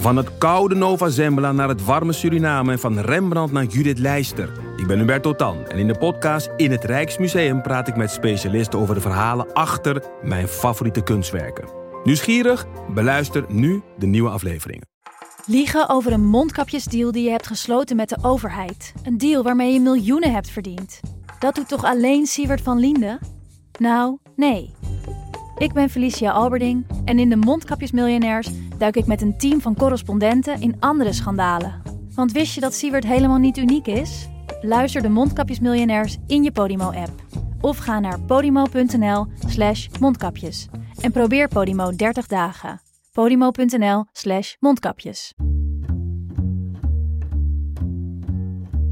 Van het koude Nova Zembla naar het warme Suriname en van Rembrandt naar Judith Leister. Ik ben Hubert Totan en in de podcast In het Rijksmuseum praat ik met specialisten over de verhalen achter mijn favoriete kunstwerken. Nieuwsgierig? Beluister nu de nieuwe afleveringen. Liegen over een mondkapjesdeal die je hebt gesloten met de overheid. Een deal waarmee je miljoenen hebt verdiend. Dat doet toch alleen Siewert van Liende? Nou, nee. Ik ben Felicia Alberding en in de Mondkapjesmiljonairs duik ik met een team van correspondenten in andere schandalen. Want wist je dat Siewert helemaal niet uniek is? Luister de Mondkapjesmiljonairs in je Podimo-app. Of ga naar podimo.nl slash mondkapjes. En probeer Podimo 30 dagen. podimo.nl slash mondkapjes.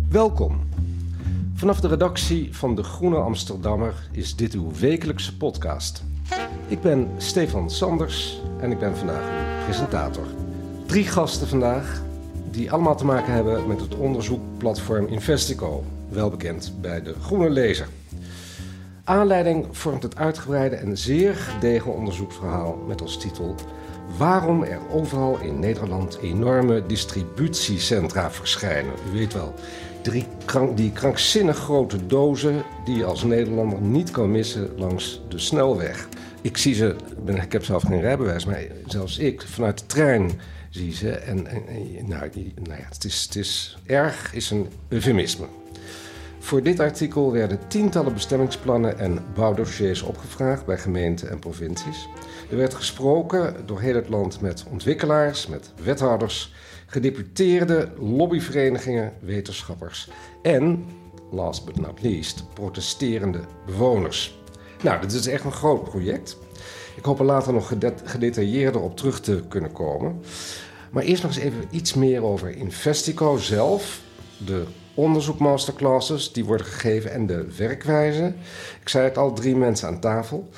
Welkom. Vanaf de redactie van De Groene Amsterdammer is dit uw wekelijkse podcast. Ik ben Stefan Sanders en ik ben vandaag uw presentator. Drie gasten vandaag die allemaal te maken hebben met het onderzoekplatform Investico, wel bekend bij de Groene Lezer. Aanleiding vormt het uitgebreide en zeer gedegen onderzoeksverhaal met als titel Waarom er overal in Nederland enorme distributiecentra verschijnen. U weet wel, krank, die krankzinnig grote dozen die je als Nederlander niet kan missen langs de snelweg. Ik zie ze, ik heb zelf geen rijbewijs, maar zelfs ik vanuit de trein zie ze. En, en, nou, die, nou ja, het is, het is erg, is een eufemisme. Voor dit artikel werden tientallen bestemmingsplannen en bouwdossiers opgevraagd bij gemeenten en provincies. Er werd gesproken door heel het land met ontwikkelaars, met wethouders, gedeputeerde, lobbyverenigingen, wetenschappers en, last but not least, protesterende bewoners. Nou, dit is echt een groot project. Ik hoop er later nog gedetailleerder op terug te kunnen komen. Maar eerst nog eens even iets meer over Investico zelf. De onderzoekmasterclasses die worden gegeven en de werkwijze. Ik zei het al, drie mensen aan tafel.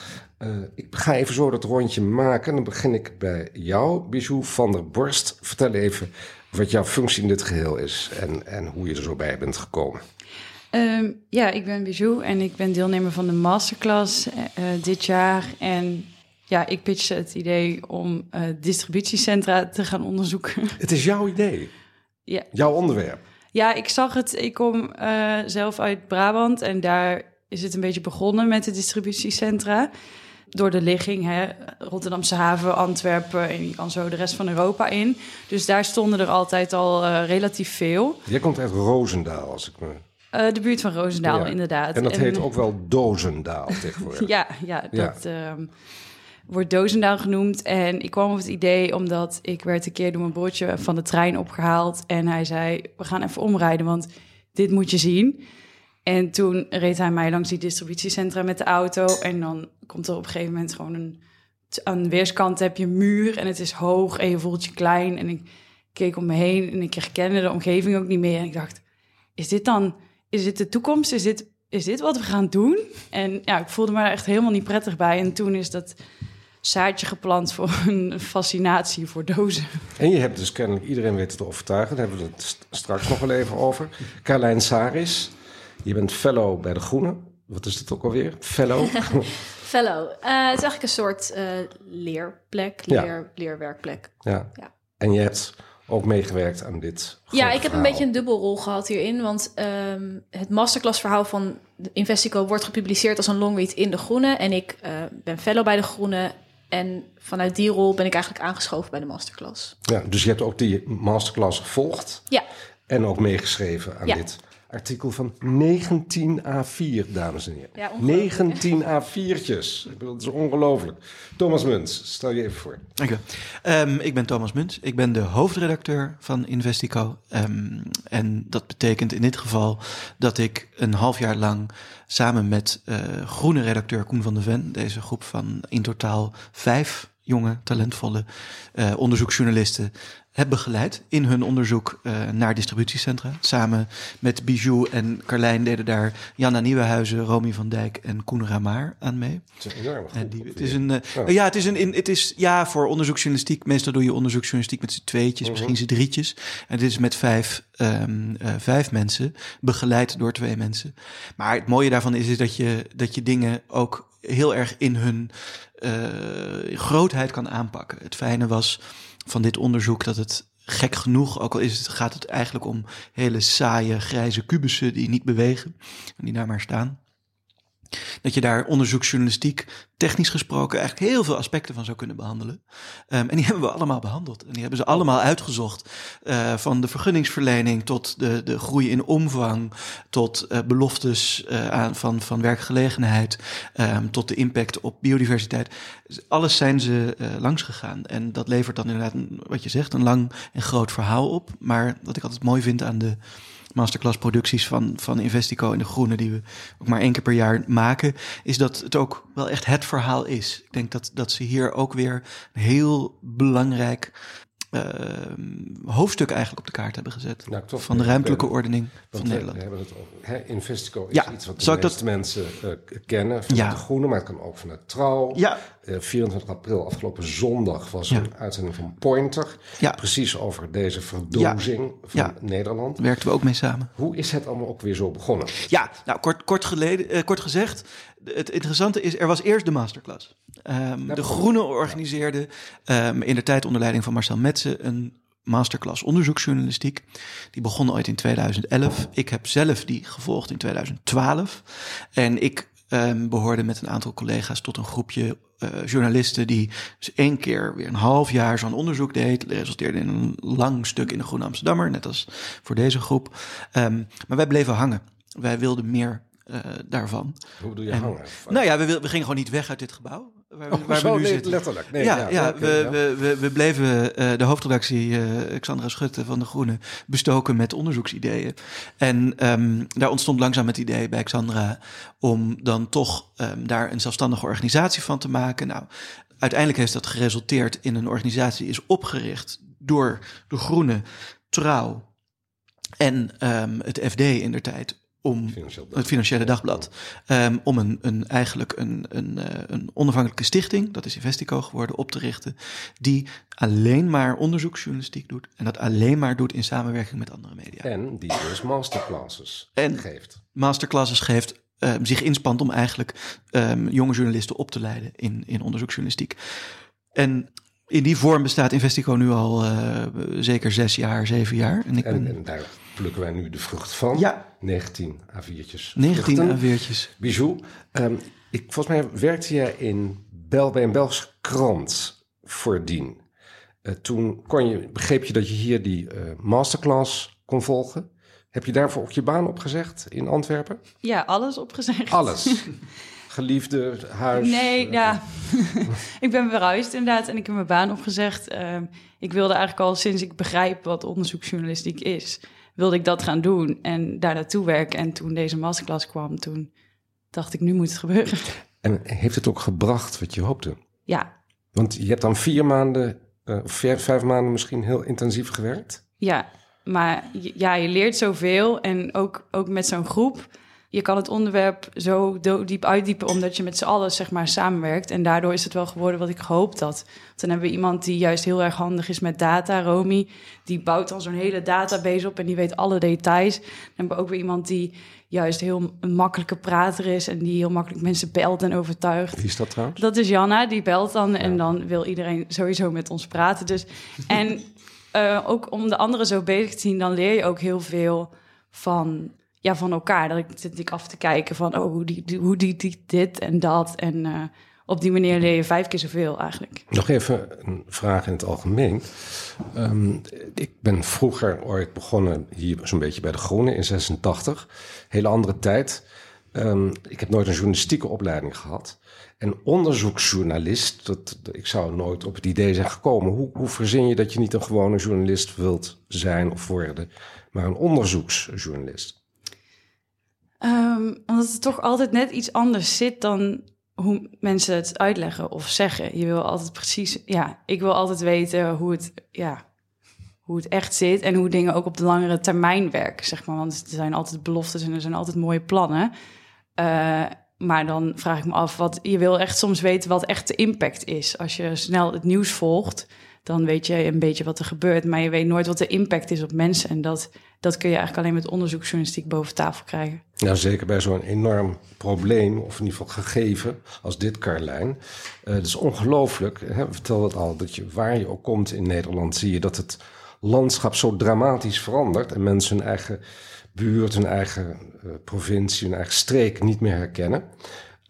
Uh, ik ga even zo dat rondje maken. Dan begin ik bij jou, Bijou van der Borst. Vertel even wat jouw functie in dit geheel is en, en hoe je er zo bij bent gekomen. Um, ja, ik ben Bijou en ik ben deelnemer van de masterclass uh, dit jaar. En ja, ik pitchte het idee om uh, distributiecentra te gaan onderzoeken. Het is jouw idee? Ja. Jouw onderwerp? Ja, ik zag het. Ik kom zelf uit Brabant en daar is het een beetje begonnen met de distributiecentra. Door de ligging, hè, Rotterdamse haven, Antwerpen en je kan zo de rest van Europa in. Dus daar stonden er altijd al uh, relatief veel. Jij komt uit Roosendaal, als ik me uh, de buurt van Roosendaal, ja. inderdaad. En dat en, heet ook wel Dozendaal tegenwoordig. ja, ja, dat ja. Uh, wordt Dozendaal genoemd. En ik kwam op het idee omdat ik werd een keer door mijn broertje van de trein opgehaald. En hij zei, we gaan even omrijden, want dit moet je zien. En toen reed hij mij langs die distributiecentra met de auto. En dan komt er op een gegeven moment gewoon een... Aan de weerskant heb je een muur en het is hoog en je voelt je klein. En ik keek om me heen en ik herkende de omgeving ook niet meer. En ik dacht, is dit dan is dit de toekomst? Is dit, is dit wat we gaan doen? En ja, ik voelde me daar echt helemaal niet prettig bij. En toen is dat zaadje geplant voor een fascinatie voor dozen. En je hebt dus kennelijk iedereen weten te overtuigen. Daar hebben we het straks nog wel even over. Carlijn Saris, je bent fellow bij De Groene. Wat is het ook alweer? Fellow? fellow. Uh, het is eigenlijk een soort uh, leerplek, leer, ja. leerwerkplek. Ja. ja. En je hebt ook meegewerkt aan dit. Ja, ik heb een beetje een dubbelrol gehad hierin. Want um, het masterclassverhaal van Investico wordt gepubliceerd als een longread in De Groene. En ik uh, ben fellow bij De Groene. En vanuit die rol ben ik eigenlijk aangeschoven bij de masterclass. Ja, dus je hebt ook die masterclass gevolgd. Ja. En ook meegeschreven aan ja. dit artikel van 19 A4, dames en heren. Ja, 19 A4'tjes. Ik bedoel, dat is ongelooflijk. Thomas Muns, stel je even voor. Dank u. Um, ik ben Thomas Muns. Ik ben de hoofdredacteur van Investico. Um, en dat betekent in dit geval dat ik een half jaar lang samen met uh, groene redacteur Koen van de Ven, deze groep van in totaal vijf jonge, talentvolle uh, onderzoeksjournalisten hebben begeleid in hun onderzoek uh, naar distributiecentra. Samen met Bijou en Carlijn deden daar Janna Nieuwenhuizen, Romy van Dijk en Koen Ramaar aan mee. Het is een enorme groep. Die, het is een, uh, oh. ja, het is een, in, het is ja voor onderzoeksjournalistiek. Meestal doe je onderzoeksjournalistiek met z'n tweetjes, uh -huh. misschien z'n drietjes. En dit is met vijf, um, uh, vijf mensen, begeleid door twee mensen. Maar het mooie daarvan is, is dat je, dat je dingen ook heel erg in hun grootheid kan aanpakken. Het fijne was van dit onderzoek dat het gek genoeg, ook al is het, gaat het eigenlijk om hele saaie grijze kubussen die niet bewegen en die daar maar staan. Dat je daar onderzoeksjournalistiek, technisch gesproken, eigenlijk heel veel aspecten van zou kunnen behandelen. Um, en die hebben we allemaal behandeld. En die hebben ze allemaal uitgezocht. Uh, van de vergunningsverlening tot de, de groei in omvang, tot uh, beloftes uh, aan, van, van werkgelegenheid, um, tot de impact op biodiversiteit. Dus alles zijn ze langs gegaan. En dat levert dan inderdaad, wat je zegt, een lang en groot verhaal op. Maar wat ik altijd mooi vind aan de masterclass producties van, van Investico en De Groene, die we ook maar één keer per jaar maken, is dat het ook wel echt het verhaal is. Ik denk dat, dat ze hier ook weer een heel belangrijk uh, hoofdstuk eigenlijk op de kaart hebben gezet. Nou, toch, van de ruimtelijke ordening van Nederland. We hebben het over, Investico is iets wat de meeste dat... mensen uh, kennen van de Groene, maar het kan ook van het Trouw. Ja. Uh, eh, 24 april, afgelopen zondag, was een uitzending van Pointer. Ja. Precies over deze verdozing van Nederland. Werkten we ook mee samen. Hoe is het allemaal ook weer zo begonnen? Ja, nou kort, kort, geleden, kort gezegd, het interessante is, er was eerst de masterclass. Um, de Groene organiseerde um, in de tijd onder leiding van Marcel Metsen een masterclass onderzoeksjournalistiek. Die begon ooit in 2011. Ik heb zelf die gevolgd in 2012. En ik um, behoorde met een aantal collega's tot een groepje uh, journalisten die dus één keer weer een half jaar zo'n onderzoek deed. Resulteerde in een lang stuk in de Groene Amsterdammer, net als voor deze groep. Um, maar wij bleven hangen. Wij wilden meer uh, daarvan. Hoe bedoel je hangen? Nou ja, we, we gingen gewoon niet weg uit dit gebouw. Waar, oh, waar we nu zitten. letterlijk. Nee, ja, ja, ja, we, We, we, we, bleven uh, de hoofdredactie uh, Xandra Schutte van De Groene bestoken met onderzoeksideeën. En um, daar ontstond langzaam het idee bij Xandra om dan toch um, daar een zelfstandige organisatie van te maken. Nou, uiteindelijk heeft dat geresulteerd in een organisatie die is opgericht door De Groene, Trouw en um, het FD in der tijd om het Financiële Dagblad. Um, om een, een, eigenlijk een, een, uh, een onafhankelijke stichting, dat is Investico geworden, op te richten. Die alleen maar onderzoeksjournalistiek doet. En dat alleen maar doet in samenwerking met andere media. En die dus masterclasses en geeft. Masterclasses geeft. Um, zich inspant om eigenlijk um, jonge journalisten op te leiden in, in onderzoeksjournalistiek. En in die vorm bestaat Investico nu al uh, zeker zes jaar, zeven jaar. En, ik en, ben... en daar plukken wij nu de vrucht van. Ja. 19 A4'tjes. 19 A4'tjes. Bijou. Um, ik, volgens mij werkte jij in Bel, bij een Belgische krant voordien. Uh, toen kon je, begreep je dat je hier die uh, masterclass kon volgen. Heb je daarvoor ook je baan opgezegd in Antwerpen? Ja, alles opgezegd. Alles. Geliefde huis. Nee, uh, ja. ik ben verhuisd inderdaad en ik heb mijn baan opgezegd. Uh, ik wilde eigenlijk al sinds ik begrijp wat onderzoeksjournalistiek is, wilde ik dat gaan doen en daar naartoe werken. En toen deze masterclass kwam, toen dacht ik, nu moet het gebeuren. En heeft het ook gebracht wat je hoopte? Ja. Want je hebt dan vier maanden, uh, of vijf maanden misschien heel intensief gewerkt? Ja, maar ja, je leert zoveel en ook, ook met zo'n groep je kan het onderwerp zo diep uitdiepen omdat je met z'n allen zeg maar samenwerkt. En daardoor is het wel geworden wat ik gehoopt had. Dan hebben we iemand die juist heel erg handig is met data, Romy. Die bouwt dan zo'n hele database op en die weet alle details. Dan hebben we ook weer iemand die juist heel een makkelijke prater is en die heel makkelijk mensen belt en overtuigt. Wie is dat trouwens? Dat is Janna, die belt dan en dan wil iedereen sowieso met ons praten. Dus en uh, ook om de anderen zo bezig te zien, dan leer je ook heel veel van ja, van elkaar. Dat ik zit ik af te kijken van, oh, hoe die, hoe die, dit en dat. En uh, op die manier leer je vijf keer zoveel eigenlijk. Nog even een vraag in het algemeen. Um, ik ben vroeger ooit begonnen hier zo'n beetje bij de Groene in 86. Hele andere tijd. Um, ik heb nooit een journalistieke opleiding gehad. En onderzoeksjournalist, dat, ik zou nooit op het idee zijn gekomen. Hoe, hoe verzin je dat je niet een gewone journalist wilt zijn of worden, maar een onderzoeksjournalist? Um, omdat het toch altijd net iets anders zit dan hoe mensen het uitleggen of zeggen. Je wil altijd precies, ja, ik wil altijd weten hoe het, ja, hoe het echt zit en hoe dingen ook op de langere termijn werken, zeg maar. Want er zijn altijd beloftes en er zijn altijd mooie plannen. Uh, maar dan vraag ik me af, wat, je wil echt soms weten wat echt de impact is. Als je snel het nieuws volgt, dan weet je een beetje wat er gebeurt. Maar je weet nooit wat de impact is op mensen. En dat, dat kun je eigenlijk alleen met onderzoeksjournalistiek boven tafel krijgen. Nou, zeker bij zo'n enorm probleem, of in ieder geval gegeven, als dit, Carlijn. Uh, is ongelooflijk, hè, we het al, dat je waar je ook komt in Nederland, zie je dat het landschap zo dramatisch verandert en mensen hun eigen buurt, hun eigen uh, provincie, hun eigen streek niet meer herkennen.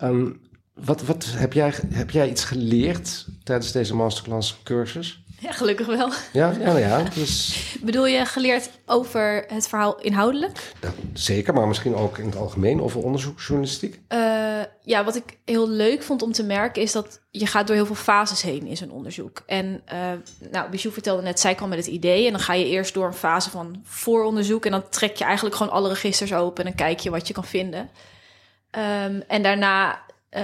Um, wat, wat heb, jij, heb jij iets geleerd tijdens deze masterclass cursus? Ja, gelukkig wel. Ja, ja, ja. Dus... Bedoel je geleerd over het verhaal inhoudelijk? Zeker, maar misschien ook in het algemeen over onderzoeksjournalistiek? Uh, ja, wat ik heel leuk vond om te merken is dat je gaat door heel veel fases heen in zo'n onderzoek. En uh, nou, Bijou vertelde net, zij kwam met het idee en dan ga je eerst door een fase van vooronderzoek en dan trek je eigenlijk gewoon alle registers open en dan kijk je wat je kan vinden. Um, en daarna uh,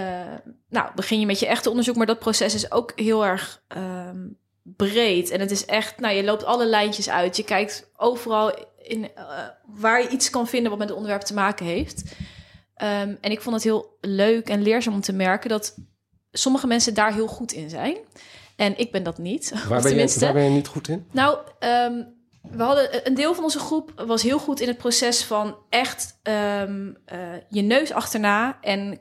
nou, begin je met je echte onderzoek, maar dat proces is ook heel erg um, breed. En het is echt, nou, je loopt alle lijntjes uit. Je kijkt overal in, uh, waar je iets kan vinden wat met het onderwerp te maken heeft. Um, en ik vond het heel leuk en leerzaam om te merken dat sommige mensen daar heel goed in zijn. En ik ben dat niet. Waar, ben je, waar ben je niet goed in? Nou, um, we hadden een deel van onze groep was heel goed in het proces van echt um, uh, je neus achterna en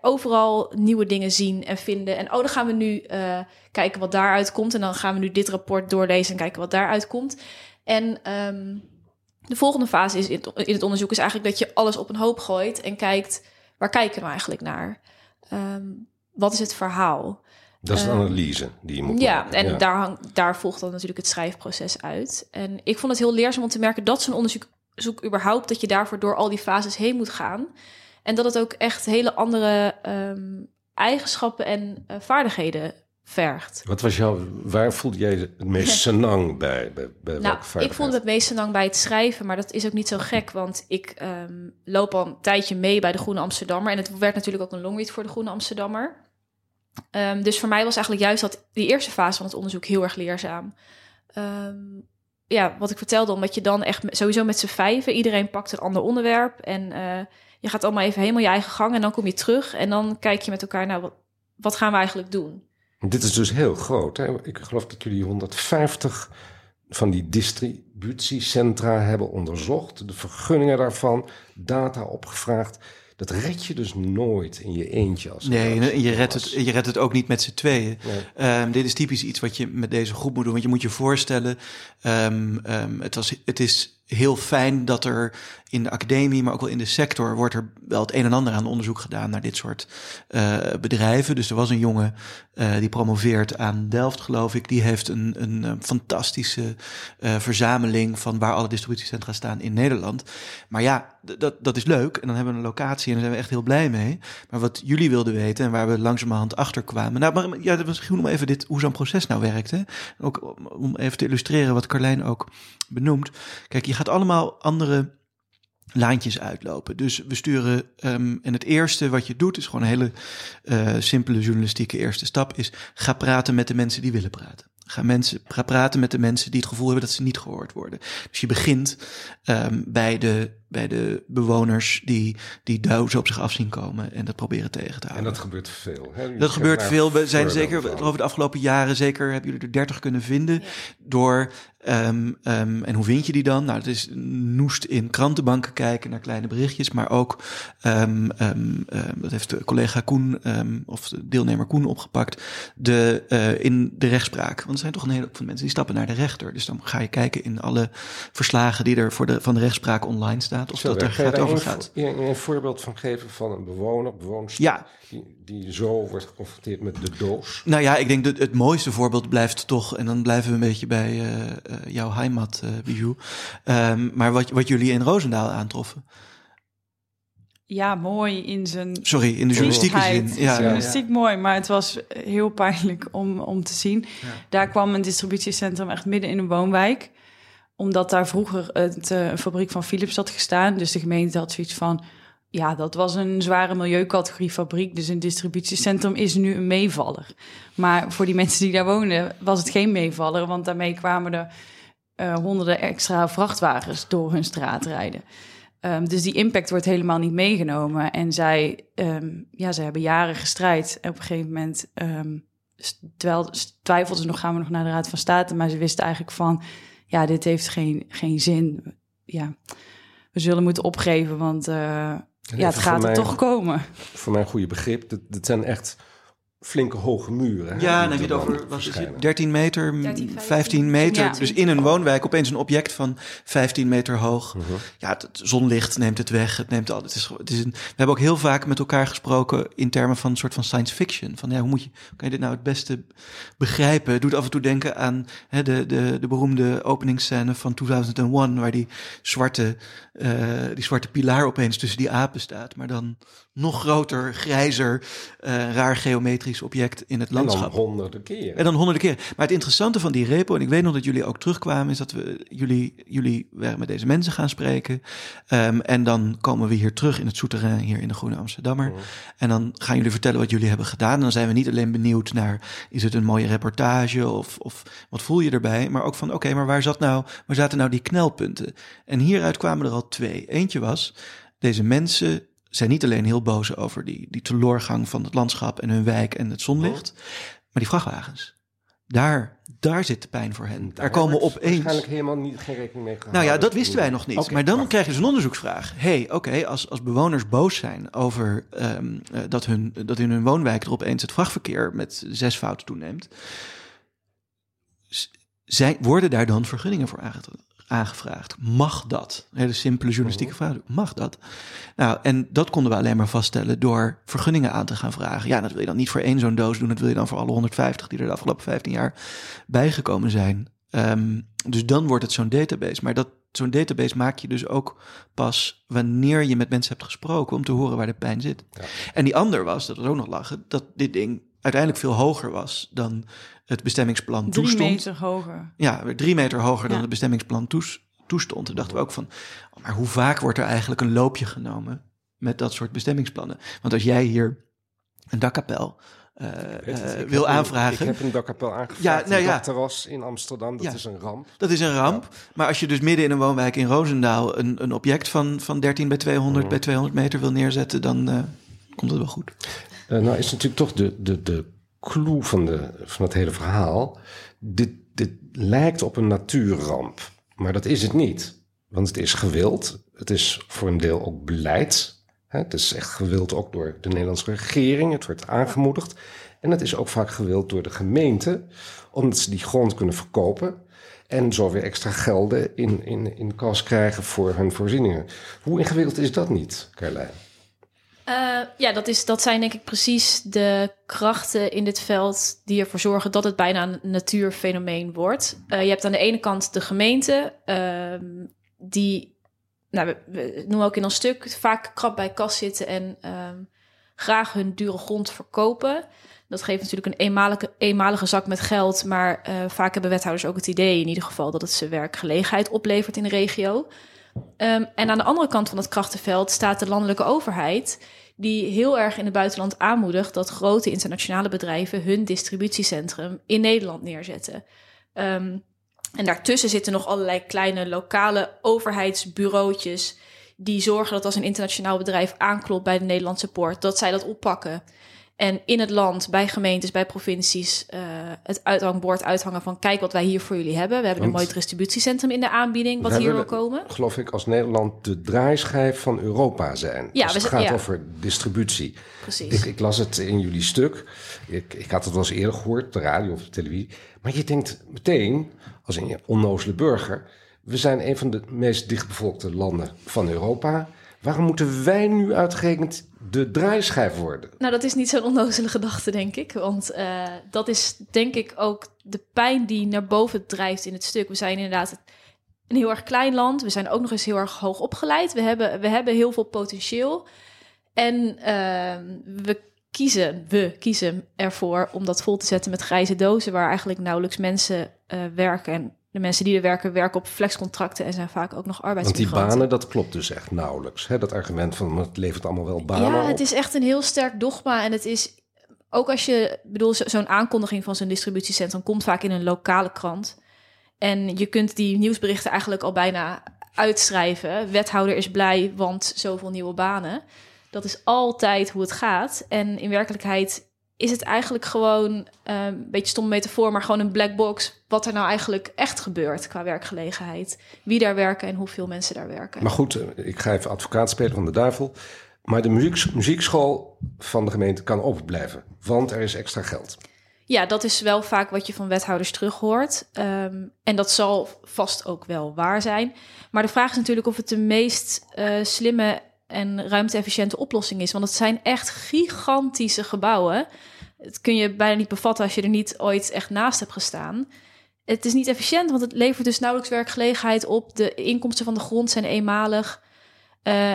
overal nieuwe dingen zien en vinden. En oh, dan gaan we nu uh, kijken wat daaruit komt. En dan gaan we nu dit rapport doorlezen en kijken wat daaruit komt. En um, de volgende fase is in het, onderzoek is eigenlijk dat je alles op een hoop gooit en kijkt waar kijken we eigenlijk naar? Um, wat is het verhaal? Dat is een ehm, analyse die je moet ja, maken. En ja. Daar, hang, daar volgt dan natuurlijk het schrijfproces uit. En ik vond het heel leerzaam om te merken dat zo'n onderzoek zoek überhaupt... dat je daarvoor door al die fases heen moet gaan. En dat het ook echt hele andere um, eigenschappen en uh, vaardigheden vergt. Wat was jouw, waar voelde jij het meest senang bij? bij, bij nou, ik vond het meest senang bij het schrijven, maar dat is ook niet zo gek, want ik um, loop al een tijdje mee bij de Groene Amsterdammer en het werd natuurlijk ook een longread voor de Groene Amsterdammer. Um, dus voor mij was eigenlijk juist dat die eerste fase van het onderzoek heel erg leerzaam. Um, ja, wat ik vertelde, omdat je dan echt sowieso met z'n vijven, iedereen pakt een ander onderwerp en uh, je gaat allemaal even helemaal je eigen gang en dan kom je terug en dan kijk je met elkaar, nou, wat, wat gaan we eigenlijk doen? Dit is dus heel groot. Hè? Ik geloof dat jullie 150 van die distributiecentra hebben onderzocht, de vergunningen daarvan, data opgevraagd. Dat red je dus nooit in je eentje. Als nee, je redt, het, je redt het ook niet met z'n tweeën. Nee. Um, dit is typisch iets wat je met deze groep moet doen. Want je moet je voorstellen, um, um, het, was, het is heel fijn dat er in de academie, maar ook wel in de sector, wordt er wel het een en ander aan onderzoek gedaan naar dit soort uh, bedrijven. Dus er was een jongen uh, die promoveert aan Delft, geloof ik. Die heeft een, een, een fantastische verzameling van waar alle distributiecentra staan in Nederland. Maar ja, dat, dat is leuk. En dan hebben we een locatie en daar zijn we echt heel blij mee. Maar wat jullie wilden weten en waar we langzamerhand achter kwamen. Nou, maar ja, dat was misschien om even dit, hoe zo'n proces nou werkt. Hè? Ook om even te illustreren wat Carlijn ook benoemt. Kijk, je gaat allemaal andere lijntjes uitlopen. Dus we sturen, um, en het eerste wat je doet, is gewoon een hele uh, simpele journalistieke eerste stap, is ga praten met de mensen die willen praten. Ga, mensen, ga praten met de mensen die het gevoel hebben dat ze niet gehoord worden. Dus je begint um, bij, de, bij de bewoners die, die duizen op zich af zien komen en dat proberen tegen te houden. En dat gebeurt veel. Hè? Dat gebeurt veel. We zijn zeker over de afgelopen jaren, zeker hebben jullie er dertig kunnen vinden. Ja. Door Um, um, en hoe vind je die dan? Nou, het is noest in krantenbanken kijken naar kleine berichtjes, maar ook, um, dat heeft collega Koen, of de deelnemer Koen opgepakt, de, uh, in de rechtspraak. Want er zijn toch een hele hoop van mensen die stappen naar de rechter. Dus dan ga je kijken in alle verslagen die er voor de, van de rechtspraak online staat, of Zo, dat er gaat over gaat. Een, een voorbeeld van geven van een bewoner, bewoonster, ja. die, die zo wordt geconfronteerd met de doos? Nou ja, ik denk dat het mooiste voorbeeld blijft toch, en dan blijven we een beetje bij uh, uh, jouw heimat, uh, Bijou. Um, maar wat, wat jullie in Roosendaal aantroffen. Ja, mooi in zijn. Sorry, in de journalistieke zin. Ja, journalistiek ja. mooi, maar het was heel pijnlijk om, om te zien. Ja. Daar kwam een distributiecentrum echt midden in een woonwijk. Omdat daar vroeger het, uh, een fabriek van Philips had gestaan. Dus de gemeente had zoiets van ja, dat was een zware milieucategorie fabriek. Dus een distributiecentrum is nu een meevaller. Maar voor die mensen die daar woonden, was het geen meevaller. Want daarmee kwamen er uh, honderden extra vrachtwagens door hun straat rijden. Um, dus die impact wordt helemaal niet meegenomen. En zij, um, ja, ze hebben jaren gestrijd. En op een gegeven moment um, twijfelden ze nog, gaan we nog naar de Raad van State. Maar ze wisten eigenlijk van, ja, dit heeft geen, geen zin. Ja, we zullen moeten opgeven, want eh, ja, het gaat er toch komen. Voor mijn goede begrip, dit, dit zijn echt flinke hoge muren. hè, Ja, dan heb je het er over wat is verschijnen. het, 13 meter, m, 13, 15, 15 meter. Ja. Dus in een woonwijk opeens een object van 15 meter hoog. Mhm. Ja, het, het zonlicht neemt het weg. Het neemt al. Het is, het is een, we hebben ook heel vaak met elkaar gesproken in termen van een soort van science fiction. Van ja, hoe moet je, kan je dit nou het beste begrijpen? Het doet af en toe denken aan hè, de, de, de beroemde openingsscène van 2001, waar die zwarte, eh, die zwarte pilaar opeens tussen die apen staat. Maar dan nog groter, grijzer, eh, raar geometrisch object in het En dan landschap. honderden keren. En dan honderden keer. Maar het interessante van die repo, en ik weet nog dat jullie ook terugkwamen, is dat we jullie, jullie waren met deze mensen gaan spreken. Ehm, en dan komen we hier terug in het souterrain hier in de Groene Amsterdammer. En dan gaan jullie vertellen wat jullie hebben gedaan. En dan zijn we niet alleen benieuwd naar, is het een mooie reportage of, of wat voel je erbij? Maar ook van, oké, maar waar, zat nou, waar zaten nou die knelpunten? En hieruit kwamen er al twee. Eentje was, deze mensen zijn niet alleen heel boos over die, die teloorgang van het landschap en hun wijk en het zonlicht, maar die vrachtwagens. Daar, daar zit de pijn voor hen. Daar komen opeens. Waarschijnlijk helemaal niet, geen rekening mee gehouden. Nou ja, dat wisten wij nog niet. Maar dan wacht. krijg je dus een onderzoeksvraag. hey, oké, als, als bewoners boos zijn over ehm, eh, dat, hun, dat in hun woonwijk er opeens het vrachtverkeer met zesvoud toeneemt, s- zijn, worden daar dan vergunningen voor aange- aangevraagd? Mag dat? Hele simpele journalistieke vraag. Mag dat? Nou, en dat konden we alleen maar vaststellen door vergunningen aan te gaan vragen. Ja, dat wil je dan niet voor één zo'n doos doen. Dat wil je dan voor alle 150 die er de afgelopen 15 jaar bijgekomen zijn. Ehm, dus dan wordt het zo'n database. Maar dat, zo'n database maak je dus ook pas wanneer je met mensen hebt gesproken om te horen waar de pijn zit. Ja. En die ander was, dat was ook nog lachen, dat dit ding uiteindelijk veel hoger was dan het bestemmingsplan Drie toestond. meter hoger. Ja, weer drie meter hoger dan het bestemmingsplan toes- toestond. Toen dachten we ook van, oh, maar hoe vaak wordt er eigenlijk een loopje genomen met dat soort bestemmingsplannen? Want als jij hier een dakkapel eh, eh, het, wil een- aanvragen, ik heb een dakkapel aangevraagd. Ja, nou ja. Een dakterras in Amsterdam, dat Ja. is een ramp. dat is een ramp. Maar als je dus midden in een woonwijk in Roosendaal een, een object van, van 13 bij 200 Mm. bij 200 meter wil neerzetten, dan eh, komt het wel goed. Eh, nou is natuurlijk toch de, de, de clue van, de, van het hele verhaal. Dit, dit lijkt op een natuurramp, maar dat is het niet. Want het is gewild. Het is voor een deel ook beleid. Het is echt gewild ook door de Nederlandse regering. Het wordt aangemoedigd. En het is ook vaak gewild door de gemeente, omdat ze die grond kunnen verkopen. En zo weer extra gelden in, in, in kas krijgen voor hun voorzieningen. Hoe ingewikkeld is dat niet, Carlijn? Eh, ja, dat, is, dat zijn denk ik precies de krachten in dit veld die ervoor zorgen dat het bijna een natuurfenomeen wordt. Eh, je hebt aan de ene kant de gemeente, ehm, die, nou, we, noemen ook in ons stuk, vaak krap bij kas zitten en ehm, graag hun dure grond verkopen. Dat geeft natuurlijk een eenmalige, eenmalige zak met geld, maar eh, vaak hebben wethouders ook het idee in ieder geval dat het ze werkgelegenheid oplevert in de regio. Ehm, en aan de andere kant van het krachtenveld staat de landelijke overheid, die heel erg in het buitenland aanmoedigt dat grote internationale bedrijven hun distributiecentrum in Nederland neerzetten. Ehm, en daartussen zitten nog allerlei kleine lokale overheidsbureautjes die zorgen dat als een internationaal bedrijf aanklopt bij de Nederlandse poort, dat zij dat oppakken. En in het land, bij gemeentes, bij provincies, eh, het uithangbord uithangen van kijk wat wij hier voor jullie hebben. We hebben een mooi distributiecentrum in de aanbieding wat hier wil komen. geloof ik, als Nederland de draaischijf van Europa zijn. Ja, als we het zijn- gaat ja. over distributie. Precies. Ik, ik las het in jullie stuk. Ik, ik had het wel eens eerder gehoord, de radio of de televisie. Maar je denkt meteen, als een onnozele burger... we zijn een van de meest dichtbevolkte landen van Europa. Waarom moeten wij nu uitgerekend de draaischijf worden? Nou, dat is niet zo'n onnozele gedachte, denk ik. Want eh, dat is denk ik ook de pijn die naar boven drijft in het stuk. We zijn inderdaad een heel erg klein land. We zijn ook nog eens heel erg hoog opgeleid. We hebben, we hebben heel veel potentieel. En ehm, we kiezen, we kiezen ervoor om dat vol te zetten met grijze dozen... waar eigenlijk nauwelijks mensen eh, werken. En de mensen die er werken, werken op flexcontracten... en zijn vaak ook nog Want die arbeidsmigranten. banen, dat klopt dus echt nauwelijks. Hè? Dat argument van het levert allemaal wel banen Ja, op. het is echt een heel sterk dogma. En het is ook als je, bedoel, zo- zo'n aankondiging van zo'n distributiecentrum komt vaak in een lokale krant. En je kunt die nieuwsberichten eigenlijk al bijna uitschrijven. Wethouder is blij, want zoveel nieuwe banen. Dat is altijd hoe het gaat. En in werkelijkheid is het eigenlijk gewoon eh, een beetje stom metafoor, maar gewoon een black box. Wat er nou eigenlijk echt gebeurt qua werkgelegenheid. Wie daar werken en hoeveel mensen daar werken. Maar goed, eh, ik ga even advocaat spelen van de duivel. Maar de muziek, muziekschool van de gemeente kan open blijven, want er is extra geld. Ja, dat is wel vaak wat je van wethouders terug hoort. Ehm, en dat zal vast ook wel waar zijn. Maar de vraag is natuurlijk of het de meest uh, slimme en ruimte-efficiënte oplossing is. Want het zijn echt gigantische gebouwen. Het kun je bijna niet bevatten als je er niet ooit echt naast hebt gestaan. Het is niet efficiënt, want het levert dus nauwelijks werkgelegenheid op. De inkomsten van de grond zijn eenmalig. Uh,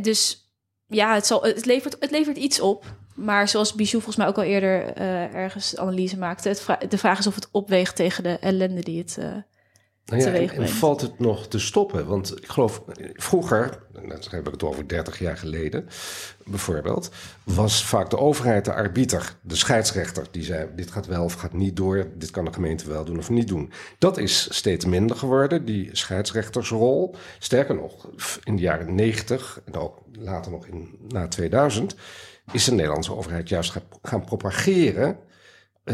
dus ja, het, zal, het, levert, het levert iets op. Maar zoals Bijou volgens mij ook al eerder uh, ergens analyse maakte... Het de vraag is of het opweegt tegen de ellende die het... Uh, nou ja, en, en, valt het nog te stoppen? Want ik geloof, vroeger, dan heb ik het over 30 jaar geleden bijvoorbeeld, was vaak de overheid de arbiter, de scheidsrechter, die zei: dit gaat wel of gaat niet door, dit kan de gemeente wel doen of niet doen. Dat is steeds minder geworden, die scheidsrechtersrol. Sterker nog, in de jaren 90 en ook later nog in, na 2000, is de Nederlandse overheid juist gaan propageren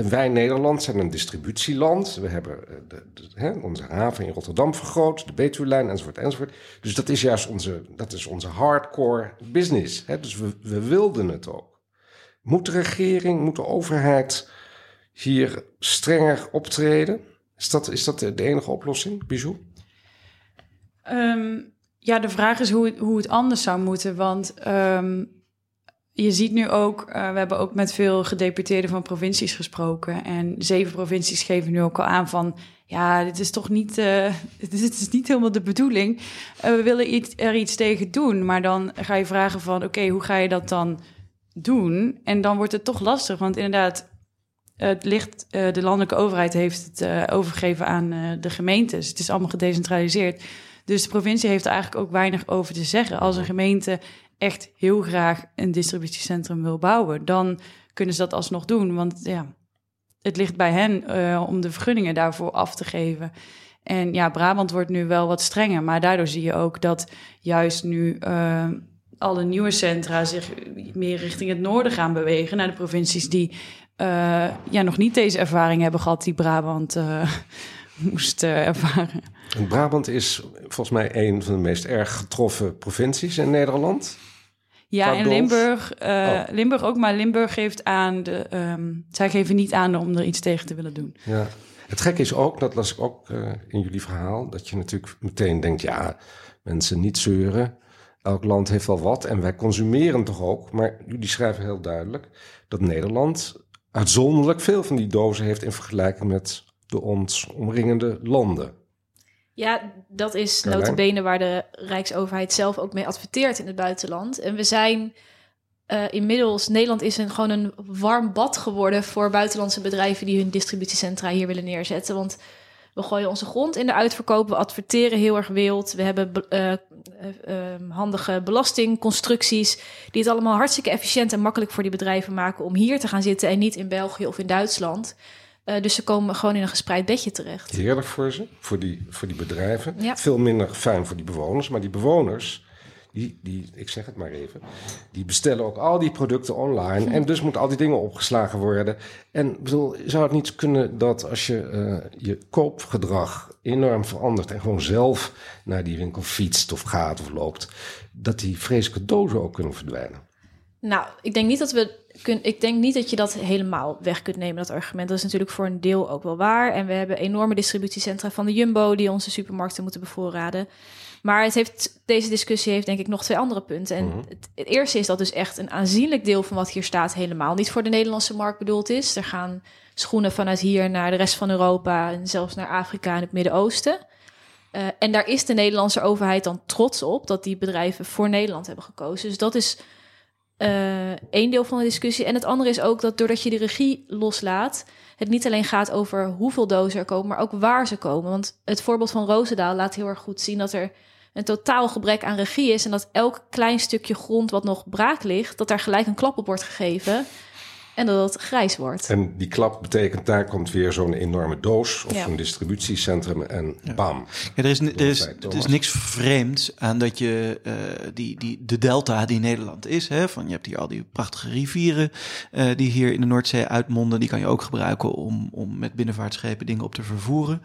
wij Nederland zijn een distributieland. We hebben eh, hè, onze haven in Rotterdam vergroot, de Betuwe-lijn enzovoort enzovoort. Dus dat is juist onze, dat is onze hardcore business. Hè. Dus we, we wilden het ook. Moet de regering, moet de overheid hier strenger optreden? Is dat, is dat de enige oplossing, Bijou? Um, ja, de vraag is hoe het, hoe het anders zou moeten. Want um, je ziet nu ook, uh, we hebben ook met veel gedeputeerden van provincies gesproken. En zeven provincies geven nu ook al aan van, ja, dit is toch niet, uh, dit is niet helemaal de bedoeling. Uh, we willen iets, er iets tegen doen. Maar dan ga je vragen van, oké, hoe ga je dat dan doen? En dan wordt het toch lastig, want inderdaad, het ligt, de landelijke overheid heeft het overgegeven aan de gemeentes. Het is allemaal gedecentraliseerd. Dus de provincie heeft er eigenlijk ook weinig over te zeggen. Als een gemeente echt heel graag een distributiecentrum wil bouwen, dan kunnen ze dat alsnog doen. Want ja, het ligt bij hen uh, om de vergunningen daarvoor af te geven. En ja, Brabant wordt nu wel wat strenger, maar daardoor zie je ook dat juist nu uh, alle nieuwe centra zich meer richting het noorden gaan bewegen, naar de provincies die uh, ja, nog niet deze ervaring hebben gehad die Brabant moest ervaren. En Brabant is volgens mij een van de meest erg getroffen provincies in Nederland. Ja, en Limburg, uh, oh. Limburg ook, maar Limburg geeft aan, de, um, zij geven niet aan om er iets tegen te willen doen. Ja. Het gekke is ook, dat las ik ook uh, in jullie verhaal, dat je natuurlijk meteen denkt, ja, mensen niet zeuren. Elk land heeft wel wat en wij consumeren toch ook. Maar jullie schrijven heel duidelijk dat Nederland uitzonderlijk veel van die dozen heeft in vergelijking met de ons omringende landen. Ja, dat is notabene waar de Rijksoverheid zelf ook mee adverteert in het buitenland. En we zijn uh, inmiddels, Nederland is een, gewoon een warm bad geworden voor buitenlandse bedrijven die hun distributiecentra hier willen neerzetten. Want we gooien onze grond in de uitverkoop, we adverteren heel erg wild. We hebben uh, uh, handige belastingconstructies die het allemaal hartstikke efficiënt en makkelijk voor die bedrijven maken om hier te gaan zitten en niet in België of in Duitsland. Uh, dus ze komen gewoon in een gespreid bedje terecht. Heerlijk voor ze, voor die, voor die bedrijven. Ja. Veel minder fijn voor die bewoners. Maar die bewoners, die, die, ik zeg het maar even, die bestellen ook al die producten online. Hm. En dus moeten al die dingen opgeslagen worden. En bedoel, zou het niet kunnen dat als je uh, je koopgedrag enorm verandert en gewoon zelf naar die winkel fietst of gaat of loopt, dat die vreselijke dozen ook kunnen verdwijnen? Nou, ik denk niet dat we kun, ik denk niet dat je dat helemaal weg kunt nemen, dat argument. Dat is natuurlijk voor een deel ook wel waar. En we hebben enorme distributiecentra van de Jumbo die onze supermarkten moeten bevoorraden. Maar het heeft, deze discussie heeft denk ik nog twee andere punten. En mhm. het, het, eerste is dat dus echt een aanzienlijk deel van wat hier staat helemaal niet voor de Nederlandse markt bedoeld is. Er gaan schoenen vanuit hier naar de rest van Europa en zelfs naar Afrika en het Midden-Oosten. Uh, en daar is de Nederlandse overheid dan trots op dat die bedrijven voor Nederland hebben gekozen. Dus dat is uh, één deel van de discussie. En het andere is ook dat doordat je de regie loslaat, het niet alleen gaat over hoeveel dozen er komen, maar ook waar ze komen. Want het voorbeeld van Roosendaal laat heel erg goed zien dat er een totaal gebrek aan regie is. En dat elk klein stukje grond wat nog braak ligt, dat daar gelijk een klap op wordt gegeven. En dat het grijs wordt. En die klap betekent, daar komt weer zo'n enorme doos of Ja. zo'n distributiecentrum en bam. Ja, er is, er is, er is niks vreemds aan dat je eh, die, die, de delta die Nederland is. Hè, van je hebt hier al die prachtige rivieren eh, die hier in de Noordzee uitmonden. Die kan je ook gebruiken om, om met binnenvaartschepen dingen op te vervoeren.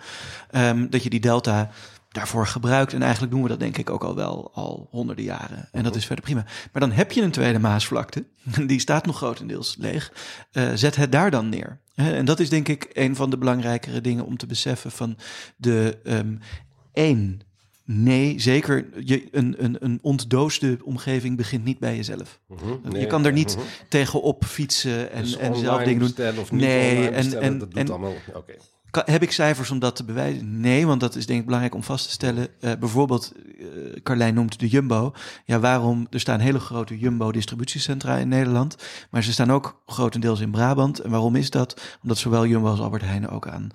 Ehm, dat je die delta daarvoor gebruikt. En eigenlijk doen we dat denk ik ook al wel al honderden jaren. En dat is verder prima. Maar dan heb je een tweede Maasvlakte. Die staat nog grotendeels leeg. Eh, zet het daar dan neer. En dat is denk ik een van de belangrijkere dingen om te beseffen van de ehm één. Nee, zeker. Je, een, een, een ontdoosde omgeving begint niet bij jezelf. Mhm. je kan er niet tegenop fietsen en, Dus en zelf dingen doen. of niet Nee, en- en- dat doet en- allemaal. Heb ik cijfers om dat te bewijzen? Nee, want dat is denk ik belangrijk om vast te stellen. Eh, bijvoorbeeld, eh Carlijn noemt de Jumbo. Ja, waarom? Er staan hele grote Jumbo-distributiecentra in Nederland. Maar ze staan ook grotendeels in Brabant. En waarom is dat? Omdat zowel Jumbo als Albert Heijn ook aan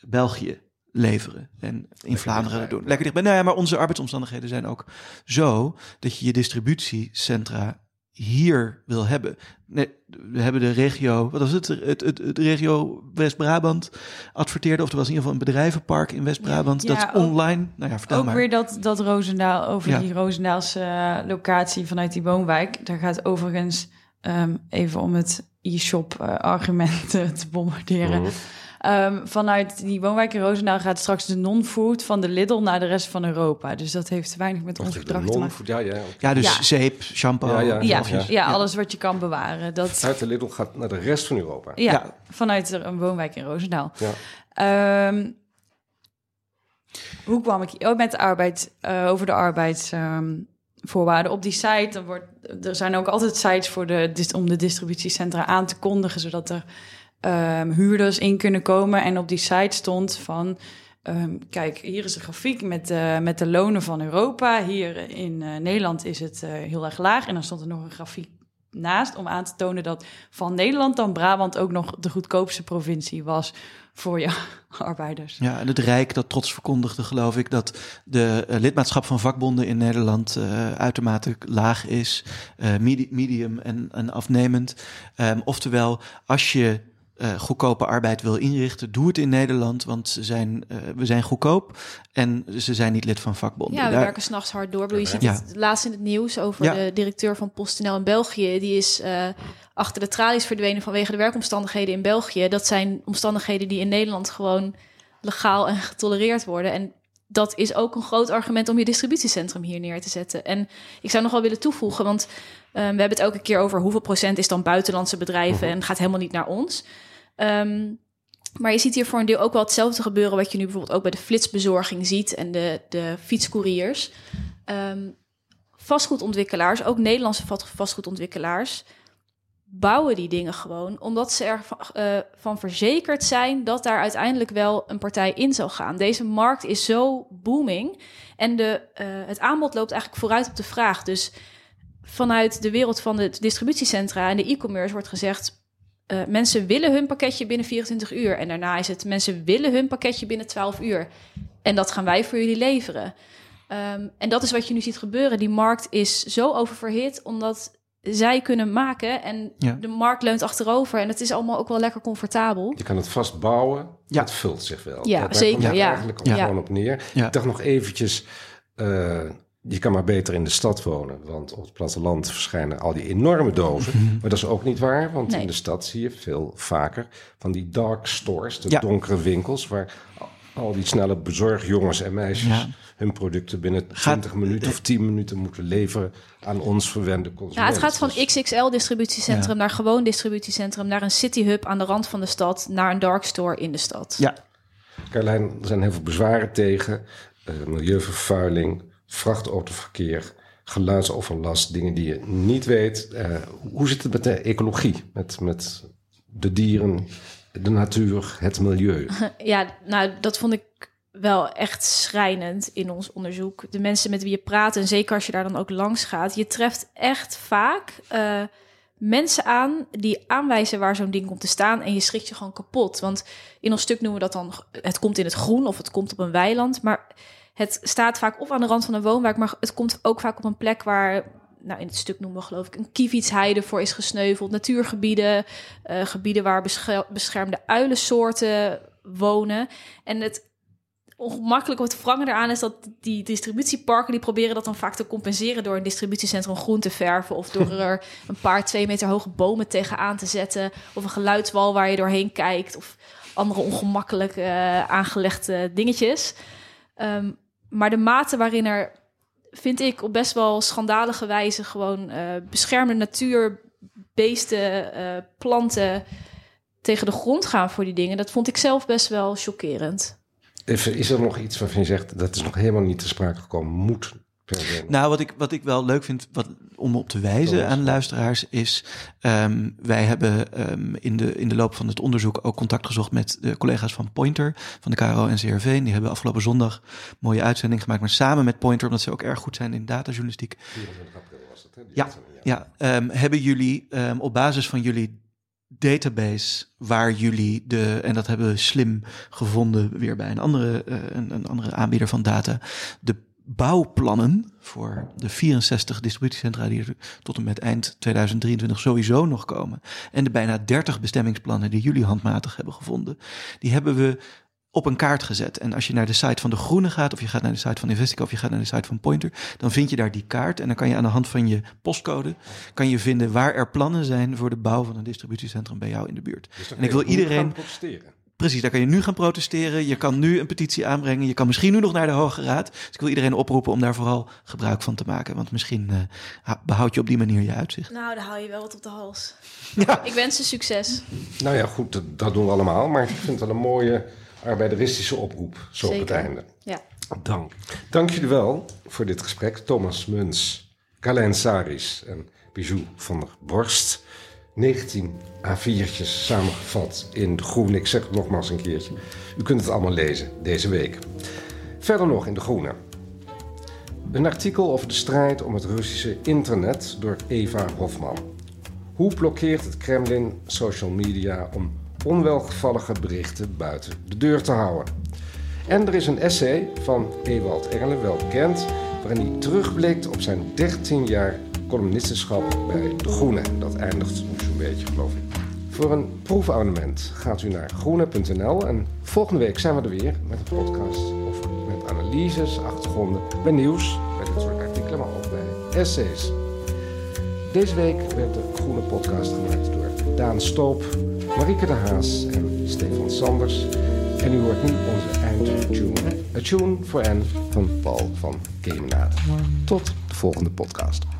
België leveren. En in Vlaanderen dichtbij. doen. Lekker dichtbij. Nou ja, maar onze arbeidsomstandigheden zijn ook zo... dat je je distributiecentra hier wil hebben. Nee, we hebben de regio, wat was het? Het, het, het regio West-Brabant adverteerde, of er was in ieder geval een bedrijvenpark in West-Brabant. Ja, dat ook- online. Nou ja, vertel Ook maar. weer dat, dat Roosendaal, over Ja. die Roosendaalse locatie vanuit die woonwijk. Daar gaat overigens, ehm, even om het e-shop eh, argument te bombarderen. Ehm, vanuit die woonwijk in Roosendaal gaat straks de non-food van de Lidl naar de rest van Europa. Dus dat heeft weinig met ons gedrag te maken. Ja, ja. Ja, dus Ja. zeep, shampoo. Ja, ja, Ja, alles wat je kan bewaren. Dat, Uit de Lidl gaat naar de rest van Europa. ja, Ja. vanuit een woonwijk in Roosendaal. Ja. Ehm, hoe kwam ik hier? Oh, met de arbeid, eh, over de arbeidsvoorwaarden. Op die site, dan wordt, er zijn ook altijd sites voor de, om de distributiecentra aan te kondigen, zodat er ehm, huurders in kunnen komen. En op die site stond van, ehm, kijk, hier is een grafiek met, de met de lonen van Europa. Hier in eh, Nederland is het eh, heel erg laag. En dan stond er nog een grafiek naast om aan te tonen dat van Nederland dan Brabant ook nog de goedkoopste provincie was voor je arbeiders. Ja, en het Rijk dat trots verkondigde, geloof ik, dat de eh, lidmaatschap van vakbonden in Nederland uitermate laag is, medi- medium en, en afnemend. Ehm, oftewel, als je eh, goedkope arbeid wil inrichten, doe het in Nederland, want ze zijn, eh, we zijn goedkoop en ze zijn niet lid van vakbonden. Ja, we Daar- werken s'nachts hard door. Je ziet Ja. het laatst in het nieuws over Ja. de directeur van PostNL in België. Die is eh, achter de tralies verdwenen vanwege de werkomstandigheden in België. Dat zijn omstandigheden die in Nederland gewoon legaal en getolereerd worden. En dat is ook een groot argument om je distributiecentrum hier neer te zetten. En ik zou nog wel willen toevoegen, want we hebben het elke keer over hoeveel procent is dan buitenlandse bedrijven en gaat helemaal niet naar ons. Ehm, maar je ziet hier voor een deel ook wel hetzelfde gebeuren wat je nu bijvoorbeeld ook bij de flitsbezorging ziet en de, de fietscouriers. Ehm, vastgoedontwikkelaars, ook Nederlandse vast- vastgoedontwikkelaars, bouwen die dingen gewoon omdat ze ervan eh, verzekerd zijn dat daar uiteindelijk wel een partij in zal gaan. Deze markt is zo booming en de, eh, het aanbod loopt eigenlijk vooruit op de vraag. Dus vanuit de wereld van de distributiecentra en de e-commerce wordt gezegd. Eh, mensen willen hun pakketje binnen 24 uur. En daarna is het mensen willen hun pakketje binnen 12 uur. En dat gaan wij voor jullie leveren. Ehm, en dat is wat je nu ziet gebeuren. Die markt is zo oververhit omdat zij kunnen maken en Ja. de markt leunt achterover. En het is allemaal ook wel lekker comfortabel. Je kan het vast bouwen, Ja. het vult zich wel. Ja, zeker, ja. eigenlijk Ja. gewoon op neer. Ja. Ik dacht nog eventjes, eh, je kan maar beter in de stad wonen. Want op het platteland verschijnen al die enorme dozen. Maar dat is ook niet waar, want Nee. in de stad zie je veel vaker van die dark stores, de Ja. donkere winkels, waar al die snelle bezorgjongens en meisjes Ja. hun producten binnen Gaat- 20 minuten of 10 minuten moeten leveren aan ons verwende consumenten. Ja, het gaat van Dus- XXL distributiecentrum naar gewoon distributiecentrum, naar een city hub aan de rand van de stad, naar een dark store in de stad. Ja, Carlijn, er zijn heel veel bezwaren tegen. eh, milieuvervuiling, vrachtautoverkeer, geluidsoverlast, dingen die je niet weet. Eh, hoe zit het met de ecologie? Met, met de dieren, de natuur, het milieu? Ja, nou, dat vond ik wel echt schrijnend in ons onderzoek. De mensen met wie je praat, en zeker als je daar dan ook langs gaat, je treft echt vaak eh, mensen aan die aanwijzen waar zo'n ding komt te staan en je schrikt je gewoon kapot. Want in ons stuk noemen we dat dan, het komt in het groen of het komt op een weiland, maar het staat vaak of aan de rand van een woonwijk, maar het komt ook vaak op een plek waar nou, in het stuk noemen we geloof ik een kievietsheide voor is gesneuveld. Natuurgebieden, uh, gebieden waar beschermde uilensoorten wonen. En het ongemakkelijk wat wrangen eraan is dat die distributieparken die proberen dat dan vaak te compenseren door een distributiecentrum groen te verven of door er een paar twee meter hoge bomen tegenaan te zetten of een geluidswal waar je doorheen kijkt of andere ongemakkelijk uh, aangelegde dingetjes. Um, maar de mate waarin er, vind ik, op best wel schandalige wijze gewoon uh, beschermde natuur, beesten, uh, planten tegen de grond gaan voor die dingen, dat vond ik zelf best wel chockerend. Is er nog iets waarvan je zegt dat is nog helemaal niet te sprake gekomen, moet nou, wat ik, wat ik wel leuk vind wat, om op te wijzen aan luisteraars is... Um, wij hebben um, in, de, in de loop van het onderzoek ook contact gezocht met de collega's van Pointer, van de KRO en CRV. En die hebben afgelopen zondag een mooie uitzending gemaakt, maar samen met Pointer, omdat ze ook erg goed zijn in datajournalistiek. 24 april was het, hè? ja, ja. ja um, hebben jullie op basis van jullie database waar jullie de, en dat hebben we slim gevonden weer bij een andere, uh, een, een, andere aanbieder van data, de bouwplannen voor de 64 distributiecentra die er tot en met eind 2023 sowieso nog komen. En de bijna 30 bestemmingsplannen die jullie handmatig hebben gevonden, die hebben we op een kaart gezet. En als je naar de site van De Groene gaat, of je gaat naar de site van Investico, of je gaat naar de site van Pointer, dan vind je daar die kaart. En dan kan je aan de hand van je postcode, kan je vinden waar er plannen zijn voor de bouw van een distributiecentrum bij jou in de buurt. Dus en ik wil iedereen. Precies, daar kan je nu gaan protesteren. Je kan nu een petitie aanbrengen. Je kan misschien nu nog naar de Hoge Raad. Dus ik wil iedereen oproepen om daar vooral gebruik van te maken. Want misschien uh, behoud je op die manier je uitzicht. Nou, dan hou je wel wat op de hals. Ja. Ik wens ze succes. Nou ja, goed, dat, dat, doen we allemaal. Maar ik vind het wel een mooie arbeideristische oproep, zo op het einde. Ja. Dank. Dank jullie wel voor dit gesprek. Thomas Muns, Carlijn Saris en Bijou van der Borst. 19 A4'tjes samengevat in De Groene. Ik zeg het nogmaals een keertje. U kunt het allemaal lezen deze week. Verder nog in De Groene. Een artikel over de strijd om het Russische internet door Eva Hofman. Hoe blokkeert het Kremlin social media om onwelgevallige berichten buiten de deur te houden? En er is een essay van Ewald Engelen, wel bekend, waarin hij terugblikt op zijn 13 jaar columnistenschap bij De Groene. Dat eindigt zo'n beetje, geloof ik. Voor een proefabonnement gaat u naar groene.nl en volgende week zijn we er weer met een podcast of met analyses, achtergronden, bij nieuws, bij dit soort artikelen, maar ook bij essays. Deze week werd de Groene podcast gemaakt door Daan Stoop, Marieke de Haas en Stefan Sanders. En u hoort nu onze eindtune. A Tune for N van Paul van Kemenade. Tot de volgende podcast.